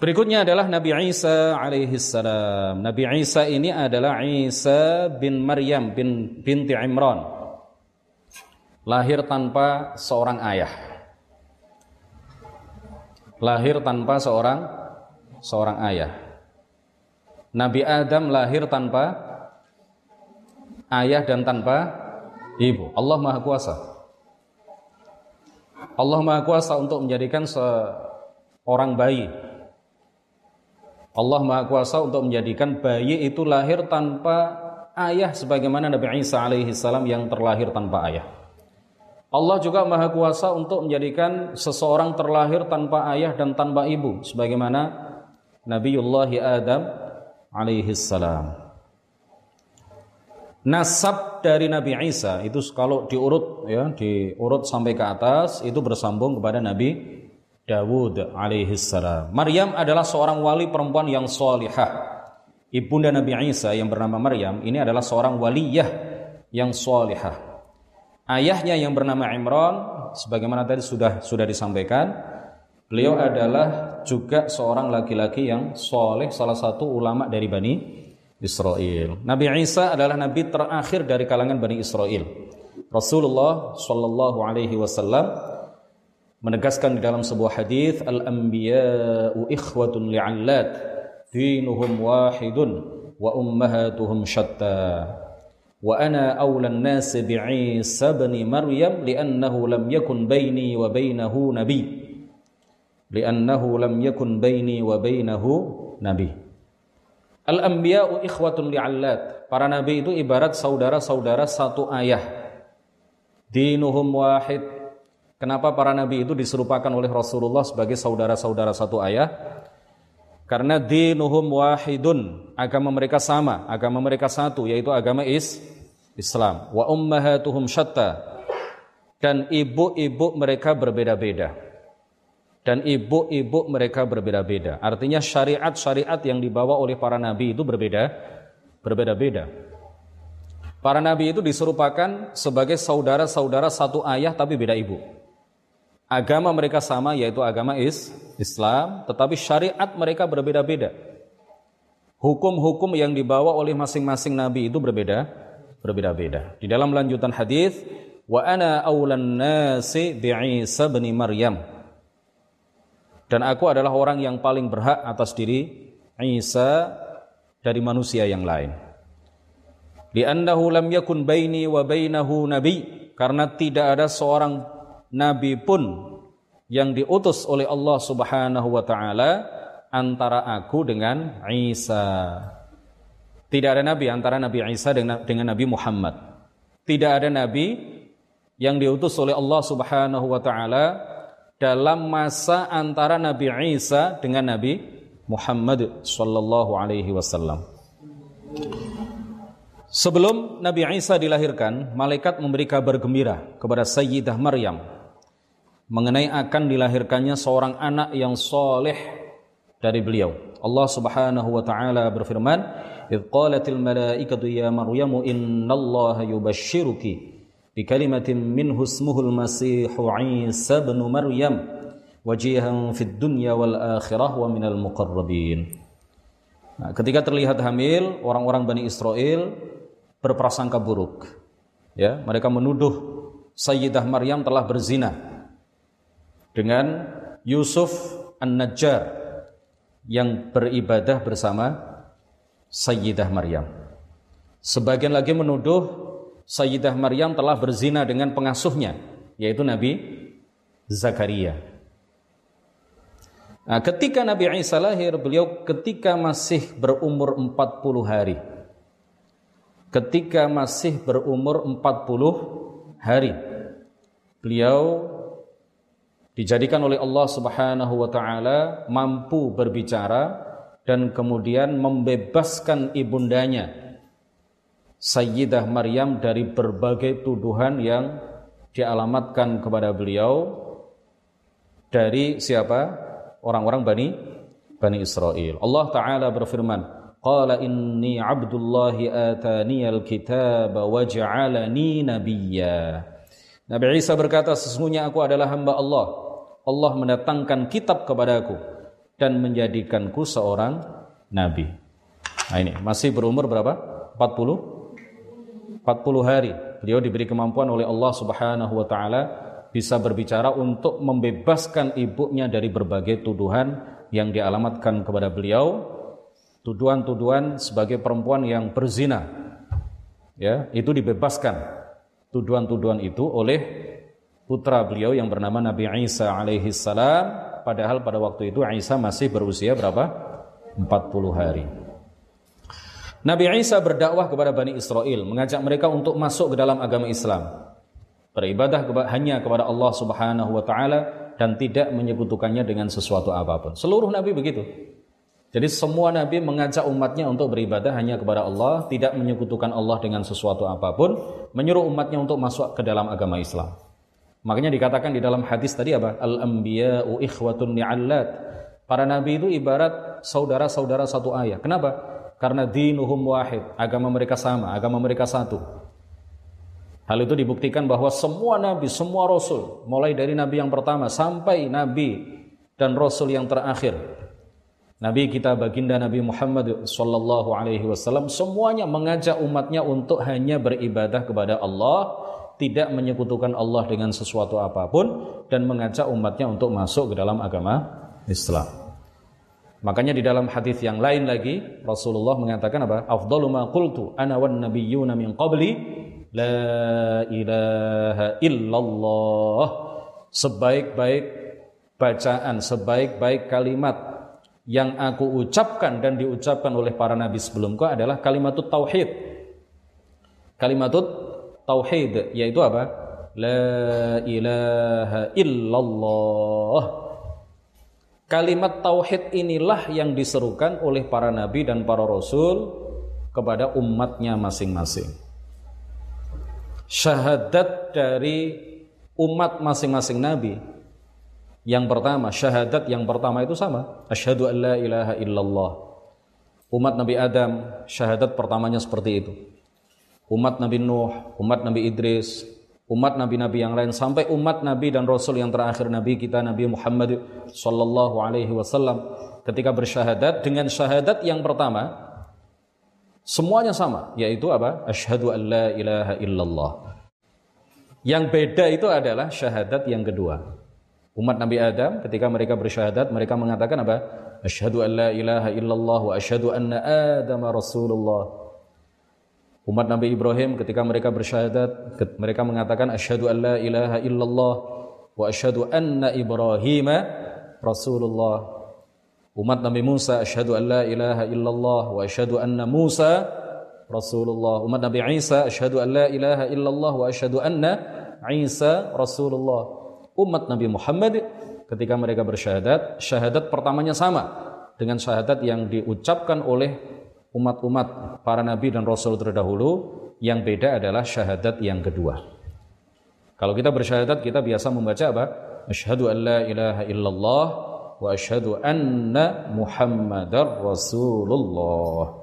Berikutnya adalah Nabi Isa alaihi salam. Nabi Isa ini adalah Isa bin Maryam bin binti Imran. Lahir tanpa seorang ayah. Lahir tanpa seorang seorang ayah. Nabi Adam lahir tanpa ayah dan tanpa ibu. Allah Maha Kuasa. Allah Maha Kuasa untuk menjadikan seorang bayi Allah Maha Kuasa untuk menjadikan bayi itu lahir tanpa ayah sebagaimana Nabi Isa alaihi salam yang terlahir tanpa ayah. Allah juga Maha Kuasa untuk menjadikan seseorang terlahir tanpa ayah dan tanpa ibu sebagaimana Nabiullah Adam alaihi salam. Nasab dari Nabi Isa itu kalau diurut ya, diurut sampai ke atas itu bersambung kepada Nabi Dawud alaihi salam. Maryam adalah seorang wali perempuan yang solihah. Ibunda Nabi Isa yang bernama Maryam ini adalah seorang waliyah yang solihah. Ayahnya yang bernama Imran, sebagaimana tadi sudah sudah disampaikan, beliau adalah juga seorang laki-laki yang soleh, salah satu ulama dari Bani Israel. Nabi Isa adalah nabi terakhir dari kalangan Bani Israel. Rasulullah Shallallahu Alaihi Wasallam menegaskan di dalam sebuah hadis al-anbiya'u ikhwatun li'allat dinuhum wahidun wa ummahatuhum syatta wa ana awla an-nas bi'isa ibn maryam li'annahu lam yakun baini wa bainahu nabi li'annahu lam yakun baini wa bainahu nabi al-anbiya'u ikhwatun li'allat para nabi itu ibarat saudara-saudara satu ayah dinuhum wahid Kenapa para nabi itu diserupakan oleh Rasulullah sebagai saudara-saudara satu ayah? Karena dinuhum wahidun, agama mereka sama, agama mereka satu, yaitu agama is Islam. Wa ummahatuhum syatta. Dan ibu-ibu mereka berbeda-beda. Dan ibu-ibu mereka berbeda-beda. Artinya syariat-syariat yang dibawa oleh para nabi itu berbeda, berbeda-beda. Para nabi itu diserupakan sebagai saudara-saudara satu ayah tapi beda ibu agama mereka sama yaitu agama is Islam, tetapi syariat mereka berbeda-beda. Hukum-hukum yang dibawa oleh masing-masing nabi itu berbeda, berbeda-beda. Di dalam lanjutan hadis, wa ana aulan nasi bi'isa bin Maryam. Dan aku adalah orang yang paling berhak atas diri Isa dari manusia yang lain. Li'annahu lam yakun baini wa bainahu nabi karena tidak ada seorang nabi pun yang diutus oleh Allah Subhanahu wa taala antara aku dengan Isa. Tidak ada nabi antara Nabi Isa dengan, dengan Nabi Muhammad. Tidak ada nabi yang diutus oleh Allah Subhanahu wa taala dalam masa antara Nabi Isa dengan Nabi Muhammad sallallahu alaihi wasallam. Sebelum Nabi Isa dilahirkan, malaikat memberi kabar gembira kepada Sayyidah Maryam mengenai akan dilahirkannya seorang anak yang soleh dari beliau. Allah Subhanahu wa taala berfirman, "Idz qalatil malaikatu ya Maryamu innallaha yubashshiruki bi kalimatin minhu ismuhul Masih Isa ibn Maryam wajihan fid dunya wal akhirah wa minal muqarrabin." Nah, ketika terlihat hamil, orang-orang Bani Israel berprasangka buruk. Ya, mereka menuduh Sayyidah Maryam telah berzina dengan Yusuf An-Najjar yang beribadah bersama Sayyidah Maryam. Sebagian lagi menuduh Sayyidah Maryam telah berzina dengan pengasuhnya yaitu Nabi Zakaria. Nah, ketika Nabi Isa lahir, beliau ketika masih berumur 40 hari. Ketika masih berumur 40 hari. Beliau dijadikan oleh Allah Subhanahu wa taala mampu berbicara dan kemudian membebaskan ibundanya Sayyidah Maryam dari berbagai tuduhan yang dialamatkan kepada beliau dari siapa? Orang-orang Bani Bani Israel. Allah taala berfirman, "Qala inni 'abdullahi ataniyal kitaba wa ja'alani nabiyya." Nabi Isa berkata, sesungguhnya aku adalah hamba Allah. Allah mendatangkan kitab kepadaku dan menjadikanku seorang nabi. Nah ini masih berumur berapa? 40 40 hari. Beliau diberi kemampuan oleh Allah Subhanahu wa taala bisa berbicara untuk membebaskan ibunya dari berbagai tuduhan yang dialamatkan kepada beliau, tuduhan-tuduhan sebagai perempuan yang berzina. Ya, itu dibebaskan tuduhan-tuduhan itu oleh putra beliau yang bernama Nabi Isa alaihi salam padahal pada waktu itu Isa masih berusia berapa? 40 hari. Nabi Isa berdakwah kepada Bani Israel, mengajak mereka untuk masuk ke dalam agama Islam. Beribadah hanya kepada Allah Subhanahu wa taala dan tidak menyekutukannya dengan sesuatu apa pun. Seluruh nabi begitu. Jadi semua nabi mengajak umatnya untuk beribadah hanya kepada Allah, tidak menyekutukan Allah dengan sesuatu apa pun, menyuruh umatnya untuk masuk ke dalam agama Islam. Makanya dikatakan di dalam hadis tadi apa? Al-anbiya'u ikhwatun ni'allat. Para nabi itu ibarat saudara-saudara satu ayah. Kenapa? Karena dinuhum wahid, agama mereka sama, agama mereka satu. Hal itu dibuktikan bahwa semua nabi, semua rasul, mulai dari nabi yang pertama sampai nabi dan rasul yang terakhir. Nabi kita baginda Nabi Muhammad sallallahu alaihi wasallam semuanya mengajak umatnya untuk hanya beribadah kepada Allah tidak menyekutukan Allah dengan sesuatu apa pun dan mengajak umatnya untuk masuk ke dalam agama Islam. Makanya di dalam hadis yang lain lagi Rasulullah mengatakan apa? Afdalu ma qultu ana wan nabiyyuna min qabli la ilaha illallah. Sebaik-baik bacaan, sebaik-baik kalimat yang aku ucapkan dan diucapkan oleh para nabi sebelumku adalah kalimat tauhid. Kalimat tauhid yaitu apa? La ilaha illallah. Kalimat tauhid inilah yang diserukan oleh para nabi dan para rasul kepada umatnya masing-masing. Syahadat dari umat masing-masing nabi yang pertama, syahadat yang pertama itu sama. Asyhadu an la ilaha illallah. Umat Nabi Adam, syahadat pertamanya seperti itu umat Nabi Nuh, umat Nabi Idris, umat nabi-nabi yang lain sampai umat nabi dan rasul yang terakhir nabi kita Nabi Muhammad sallallahu alaihi wasallam ketika bersyahadat dengan syahadat yang pertama semuanya sama yaitu apa? Asyhadu an la ilaha illallah. Yang beda itu adalah syahadat yang kedua. Umat Nabi Adam ketika mereka bersyahadat mereka mengatakan apa? Asyhadu an la ilaha illallah wa asyhadu anna Adam rasulullah. Umat Nabi Ibrahim ketika mereka bersyahadat, mereka mengatakan asyhadu an la ilaha illallah wa asyhadu anna Ibrahim Rasulullah. Umat Nabi Musa asyhadu an la ilaha illallah wa asyhadu anna Musa Rasulullah. Umat Nabi Isa asyhadu an la ilaha illallah wa asyhadu anna Isa Rasulullah. Umat Nabi Muhammad ketika mereka bersyahadat, syahadat pertamanya sama dengan syahadat yang diucapkan oleh umat-umat para nabi dan rasul terdahulu yang beda adalah syahadat yang kedua. Kalau kita bersyahadat kita biasa membaca apa? Asyhadu an la ilaha illallah wa asyhadu anna Muhammadar Rasulullah.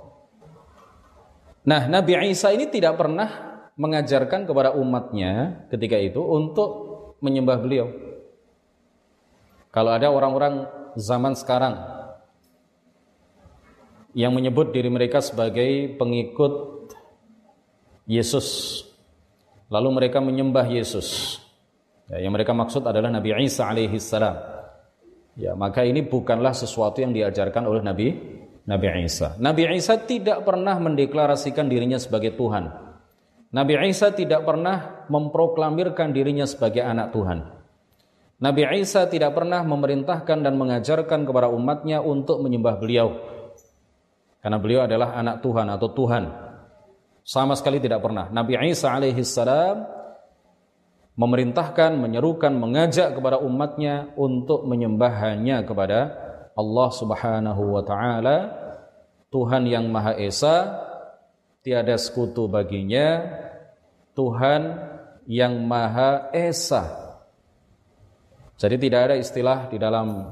Nah, Nabi Isa ini tidak pernah mengajarkan kepada umatnya ketika itu untuk menyembah beliau. Kalau ada orang-orang zaman sekarang yang menyebut diri mereka sebagai pengikut Yesus. Lalu mereka menyembah Yesus. Ya, yang mereka maksud adalah Nabi Isa alaihi salam. Ya, maka ini bukanlah sesuatu yang diajarkan oleh Nabi Nabi Isa. Nabi Isa tidak pernah mendeklarasikan dirinya sebagai Tuhan. Nabi Isa tidak pernah memproklamirkan dirinya sebagai anak Tuhan. Nabi Isa tidak pernah memerintahkan dan mengajarkan kepada umatnya untuk menyembah beliau. Karena beliau adalah anak Tuhan atau Tuhan. Sama sekali tidak pernah. Nabi Isa alaihi salam memerintahkan, menyerukan, mengajak kepada umatnya untuk menyembah hanya kepada Allah Subhanahu wa taala, Tuhan yang Maha Esa, tiada sekutu baginya, Tuhan yang Maha Esa. Jadi tidak ada istilah di dalam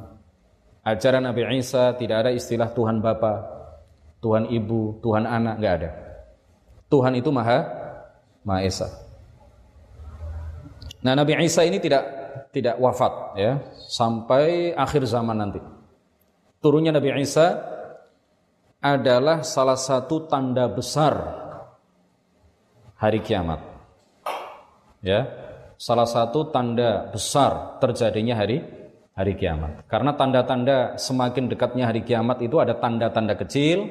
ajaran Nabi Isa, tidak ada istilah Tuhan Bapa, Tuhan ibu, Tuhan anak, nggak ada. Tuhan itu maha, maha esa. Nah Nabi Isa ini tidak tidak wafat ya sampai akhir zaman nanti. turunnya Nabi Isa adalah salah satu tanda besar hari kiamat. Ya, salah satu tanda besar terjadinya hari hari kiamat. Karena tanda-tanda semakin dekatnya hari kiamat itu ada tanda-tanda kecil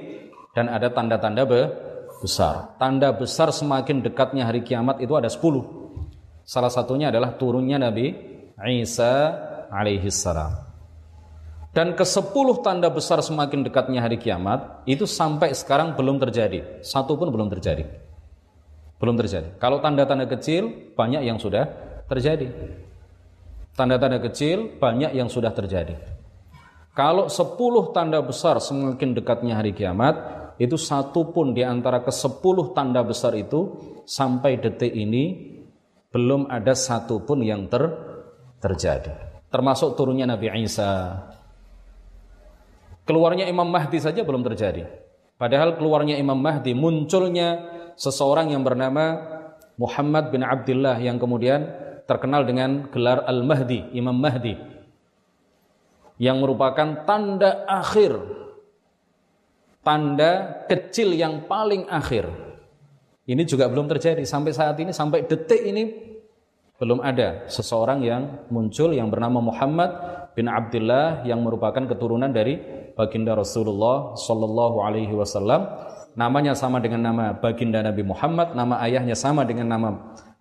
dan ada tanda-tanda besar. Tanda besar semakin dekatnya hari kiamat itu ada 10. Salah satunya adalah turunnya Nabi Isa alaihi salam. Dan ke sepuluh tanda besar semakin dekatnya hari kiamat itu sampai sekarang belum terjadi. Satu pun belum terjadi. Belum terjadi. Kalau tanda-tanda kecil banyak yang sudah terjadi. Tanda-tanda kecil banyak yang sudah terjadi. Kalau sepuluh tanda besar semakin dekatnya hari kiamat, itu satu pun di antara ke sepuluh tanda besar itu sampai detik ini belum ada satu pun yang ter terjadi. Termasuk turunnya Nabi Isa, Keluarnya Imam Mahdi saja belum terjadi. Padahal keluarnya Imam Mahdi munculnya seseorang yang bernama Muhammad bin Abdullah yang kemudian terkenal dengan gelar Al-Mahdi, Imam Mahdi. Yang merupakan tanda akhir. Tanda kecil yang paling akhir. Ini juga belum terjadi sampai saat ini sampai detik ini belum ada seseorang yang muncul yang bernama Muhammad bin Abdullah yang merupakan keturunan dari baginda Rasulullah Sallallahu Alaihi Wasallam. Namanya sama dengan nama baginda Nabi Muhammad, nama ayahnya sama dengan nama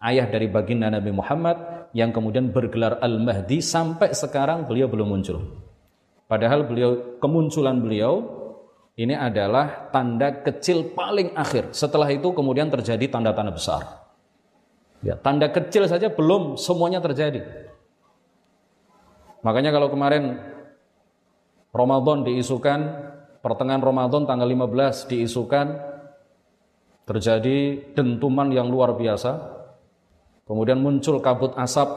ayah dari baginda Nabi Muhammad yang kemudian bergelar Al-Mahdi sampai sekarang beliau belum muncul. Padahal beliau kemunculan beliau ini adalah tanda kecil paling akhir. Setelah itu kemudian terjadi tanda-tanda besar. Ya, tanda kecil saja belum semuanya terjadi. Makanya kalau kemarin Ramadan diisukan, pertengahan Ramadan tanggal 15 diisukan terjadi dentuman yang luar biasa. Kemudian muncul kabut asap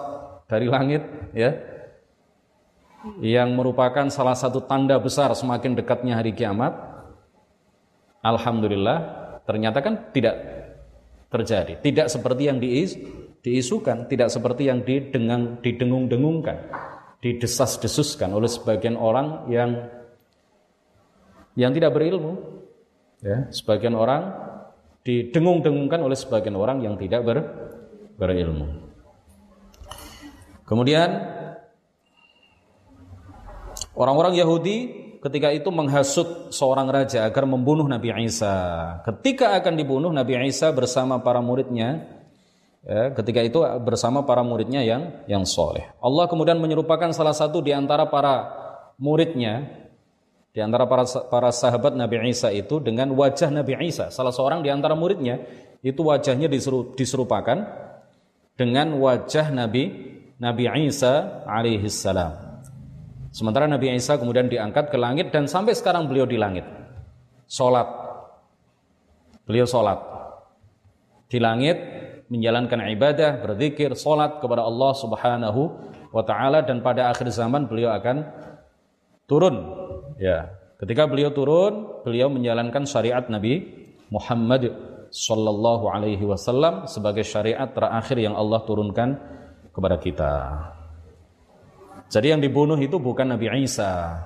dari langit ya. Yang merupakan salah satu tanda besar semakin dekatnya hari kiamat. Alhamdulillah ternyata kan tidak terjadi. Tidak seperti yang diis, diisukan, tidak seperti yang didengung, didengung-dengungkan didesas-desuskan oleh sebagian orang yang yang tidak berilmu ya sebagian orang didengung-dengungkan oleh sebagian orang yang tidak ber, berilmu kemudian orang-orang Yahudi ketika itu menghasut seorang raja agar membunuh Nabi Isa ketika akan dibunuh Nabi Isa bersama para muridnya ya, ketika itu bersama para muridnya yang yang soleh. Allah kemudian menyerupakan salah satu di antara para muridnya, di antara para para sahabat Nabi Isa itu dengan wajah Nabi Isa. Salah seorang di antara muridnya itu wajahnya diseru, diserupakan dengan wajah Nabi Nabi Isa alaihi salam. Sementara Nabi Isa kemudian diangkat ke langit dan sampai sekarang beliau di langit. Salat. Beliau salat. Di langit menjalankan ibadah, berzikir, salat kepada Allah Subhanahu wa taala dan pada akhir zaman beliau akan turun. Ya, ketika beliau turun, beliau menjalankan syariat Nabi Muhammad sallallahu alaihi wasallam sebagai syariat terakhir yang Allah turunkan kepada kita. Jadi yang dibunuh itu bukan Nabi Isa.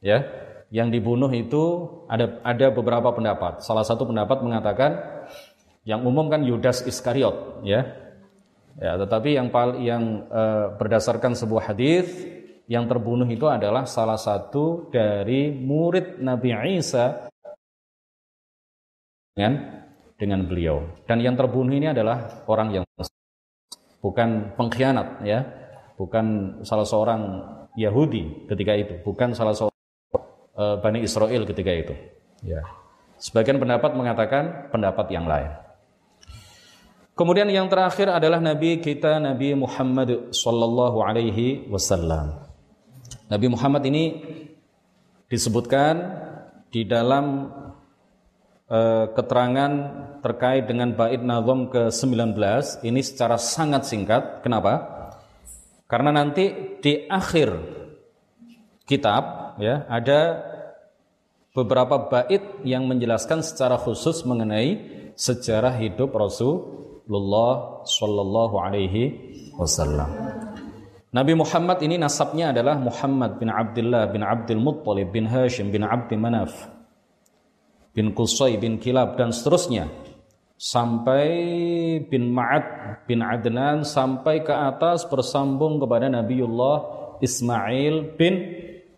Ya, yang dibunuh itu ada ada beberapa pendapat. Salah satu pendapat mengatakan yang umum kan Yudas Iskariot, ya. Ya, tetapi yang yang uh, berdasarkan sebuah hadis yang terbunuh itu adalah salah satu dari murid Nabi Isa dengan dengan beliau. Dan yang terbunuh ini adalah orang yang bukan pengkhianat ya, bukan salah seorang Yahudi ketika itu, bukan salah seorang uh, Bani Israel ketika itu. Ya. Sebagian pendapat mengatakan pendapat yang lain. Kemudian yang terakhir adalah Nabi kita Nabi Muhammad sallallahu alaihi wasallam. Nabi Muhammad ini disebutkan di dalam uh, keterangan terkait dengan bait nazam ke-19 ini secara sangat singkat. Kenapa? Karena nanti di akhir kitab ya ada beberapa bait yang menjelaskan secara khusus mengenai sejarah hidup Rasul Rasulullah Shallallahu Alaihi Wasallam. Nabi Muhammad ini nasabnya adalah Muhammad bin Abdullah bin Abdul Muttalib bin Hashim bin Abdi Manaf bin Qusay bin Kilab dan seterusnya sampai bin Ma'ad bin Adnan sampai ke atas bersambung kepada Nabiullah Ismail bin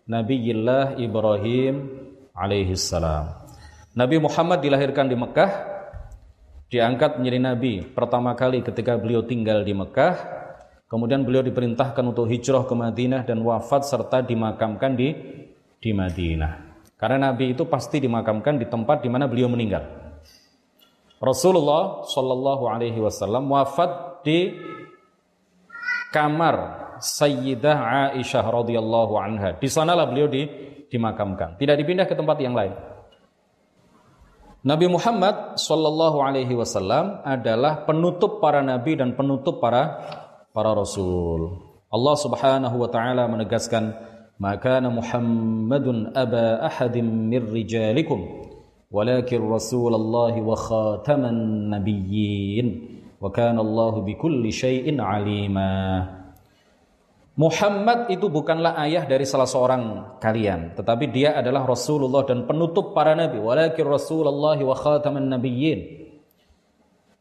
Nabiullah Ibrahim alaihi salam. Nabi Muhammad dilahirkan di Mekah, diangkat menjadi nabi pertama kali ketika beliau tinggal di Mekah Kemudian beliau diperintahkan untuk hijrah ke Madinah dan wafat serta dimakamkan di di Madinah. Karena Nabi itu pasti dimakamkan di tempat di mana beliau meninggal. Rasulullah Shallallahu Alaihi Wasallam wafat di kamar Sayyidah Aisyah radhiyallahu anha. Di sanalah beliau di, dimakamkan. Tidak dipindah ke tempat yang lain. Nabi Muhammad Shallallahu Alaihi Wasallam adalah penutup para nabi dan penutup para para rasul. Allah Subhanahu wa taala menegaskan, "Maka Muhammadun aba ahadin min rijalikum, Rasulullah wa khataman nabiyyin, wa kana Allah bikulli syai'in alima." Muhammad itu bukanlah ayah dari salah seorang kalian, tetapi dia adalah Rasulullah dan penutup para nabi. Walakin Rasulullah wa khataman nabiyyin.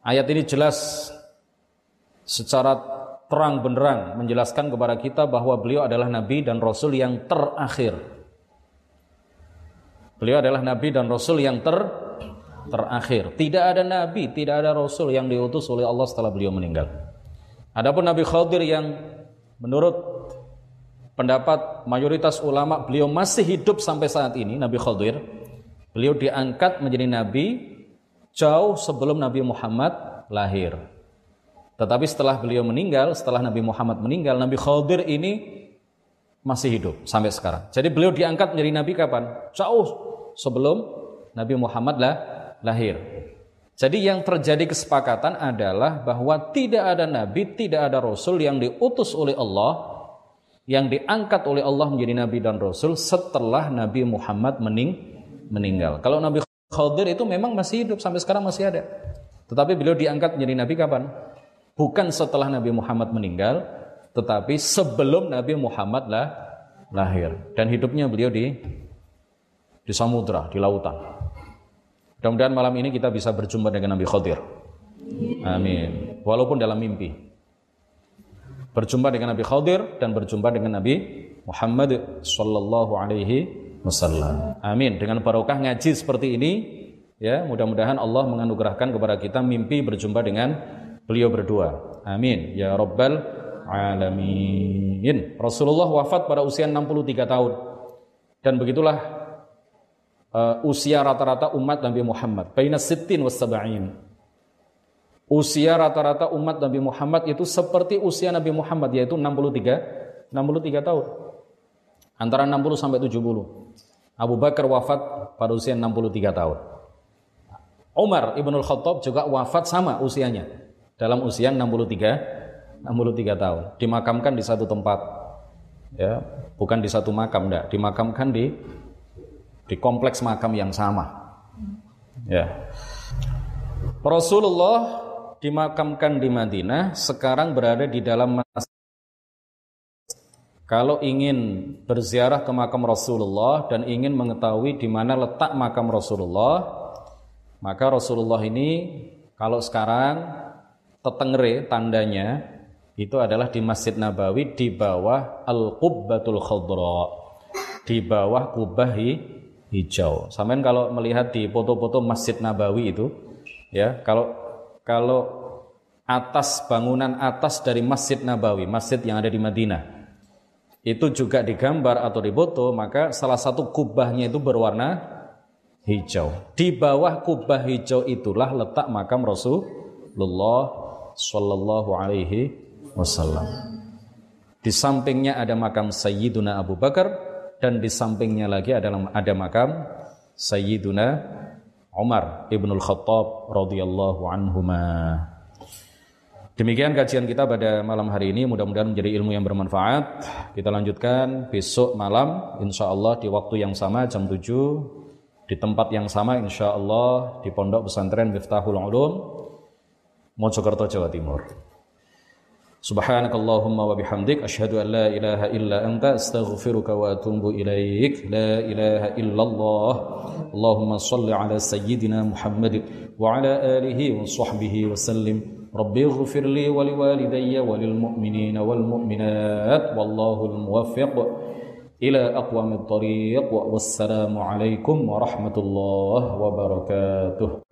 Ayat ini jelas secara terang benderang menjelaskan kepada kita bahwa beliau adalah nabi dan rasul yang terakhir. Beliau adalah nabi dan rasul yang ter terakhir. Tidak ada nabi, tidak ada rasul yang diutus oleh Allah setelah beliau meninggal. Adapun Nabi Khadir yang menurut pendapat mayoritas ulama beliau masih hidup sampai saat ini Nabi Khadir. Beliau diangkat menjadi nabi jauh sebelum Nabi Muhammad lahir. Tetapi setelah beliau meninggal, setelah Nabi Muhammad meninggal, Nabi Khadir ini masih hidup sampai sekarang. Jadi beliau diangkat menjadi nabi kapan? Jauh sebelum Nabi Muhammad lah, lahir. Jadi yang terjadi kesepakatan adalah bahwa tidak ada nabi, tidak ada rasul yang diutus oleh Allah yang diangkat oleh Allah menjadi nabi dan rasul setelah Nabi Muhammad mening meninggal. Kalau Nabi Khadir itu memang masih hidup sampai sekarang masih ada. Tetapi beliau diangkat menjadi nabi kapan? bukan setelah Nabi Muhammad meninggal, tetapi sebelum Nabi Muhammad lah lahir dan hidupnya beliau di di samudra, di lautan. Mudah-mudahan malam ini kita bisa berjumpa dengan Nabi Khadir. Amin. Walaupun dalam mimpi. Berjumpa dengan Nabi Khadir dan berjumpa dengan Nabi Muhammad sallallahu alaihi wasallam. Amin. Dengan barokah ngaji seperti ini, ya, mudah-mudahan Allah menganugerahkan kepada kita mimpi berjumpa dengan beliau berdua. Amin. Ya Rabbal Alamin. Rasulullah wafat pada usia 63 tahun. Dan begitulah uh, usia rata-rata umat Nabi Muhammad. Baina sittin was sab'in. Usia rata-rata umat Nabi Muhammad itu seperti usia Nabi Muhammad yaitu 63 63 tahun. Antara 60 sampai 70. Abu Bakar wafat pada usia 63 tahun. Umar Ibnul Khattab juga wafat sama usianya dalam usia 63 63 tahun dimakamkan di satu tempat ya bukan di satu makam enggak dimakamkan di di kompleks makam yang sama ya Rasulullah dimakamkan di Madinah sekarang berada di dalam kalau ingin berziarah ke makam Rasulullah dan ingin mengetahui di mana letak makam Rasulullah maka Rasulullah ini kalau sekarang tetengere tandanya itu adalah di Masjid Nabawi di bawah Al-Qubbatul Khadra. Di bawah kubah hijau. Sampean kalau melihat di foto-foto Masjid Nabawi itu ya, kalau kalau atas bangunan atas dari Masjid Nabawi, masjid yang ada di Madinah, itu juga digambar atau difoto, maka salah satu kubahnya itu berwarna hijau. Di bawah kubah hijau itulah letak makam Rasulullah Sallallahu Alaihi Wasallam. Di sampingnya ada makam Sayyiduna Abu Bakar dan di sampingnya lagi adalah ada makam Sayyiduna Umar ibnul Khattab radhiyallahu anhuma. Demikian kajian kita pada malam hari ini mudah-mudahan menjadi ilmu yang bermanfaat. Kita lanjutkan besok malam insya Allah di waktu yang sama jam 7 di tempat yang sama insya Allah di Pondok Pesantren Miftahul Ulum Mojokerto Jawa Timur. سبحانك اللهم وبحمدك أشهد أن لا إله إلا أنت أستغفرك وأتوب إليك لا إله إلا الله اللهم صل على سيدنا محمد وعلى آله وصحبه وسلم ربي اغفر لي ولوالدي وللمؤمنين والمؤمنات والله الموفق إلى أقوم الطريق والسلام عليكم ورحمة الله وبركاته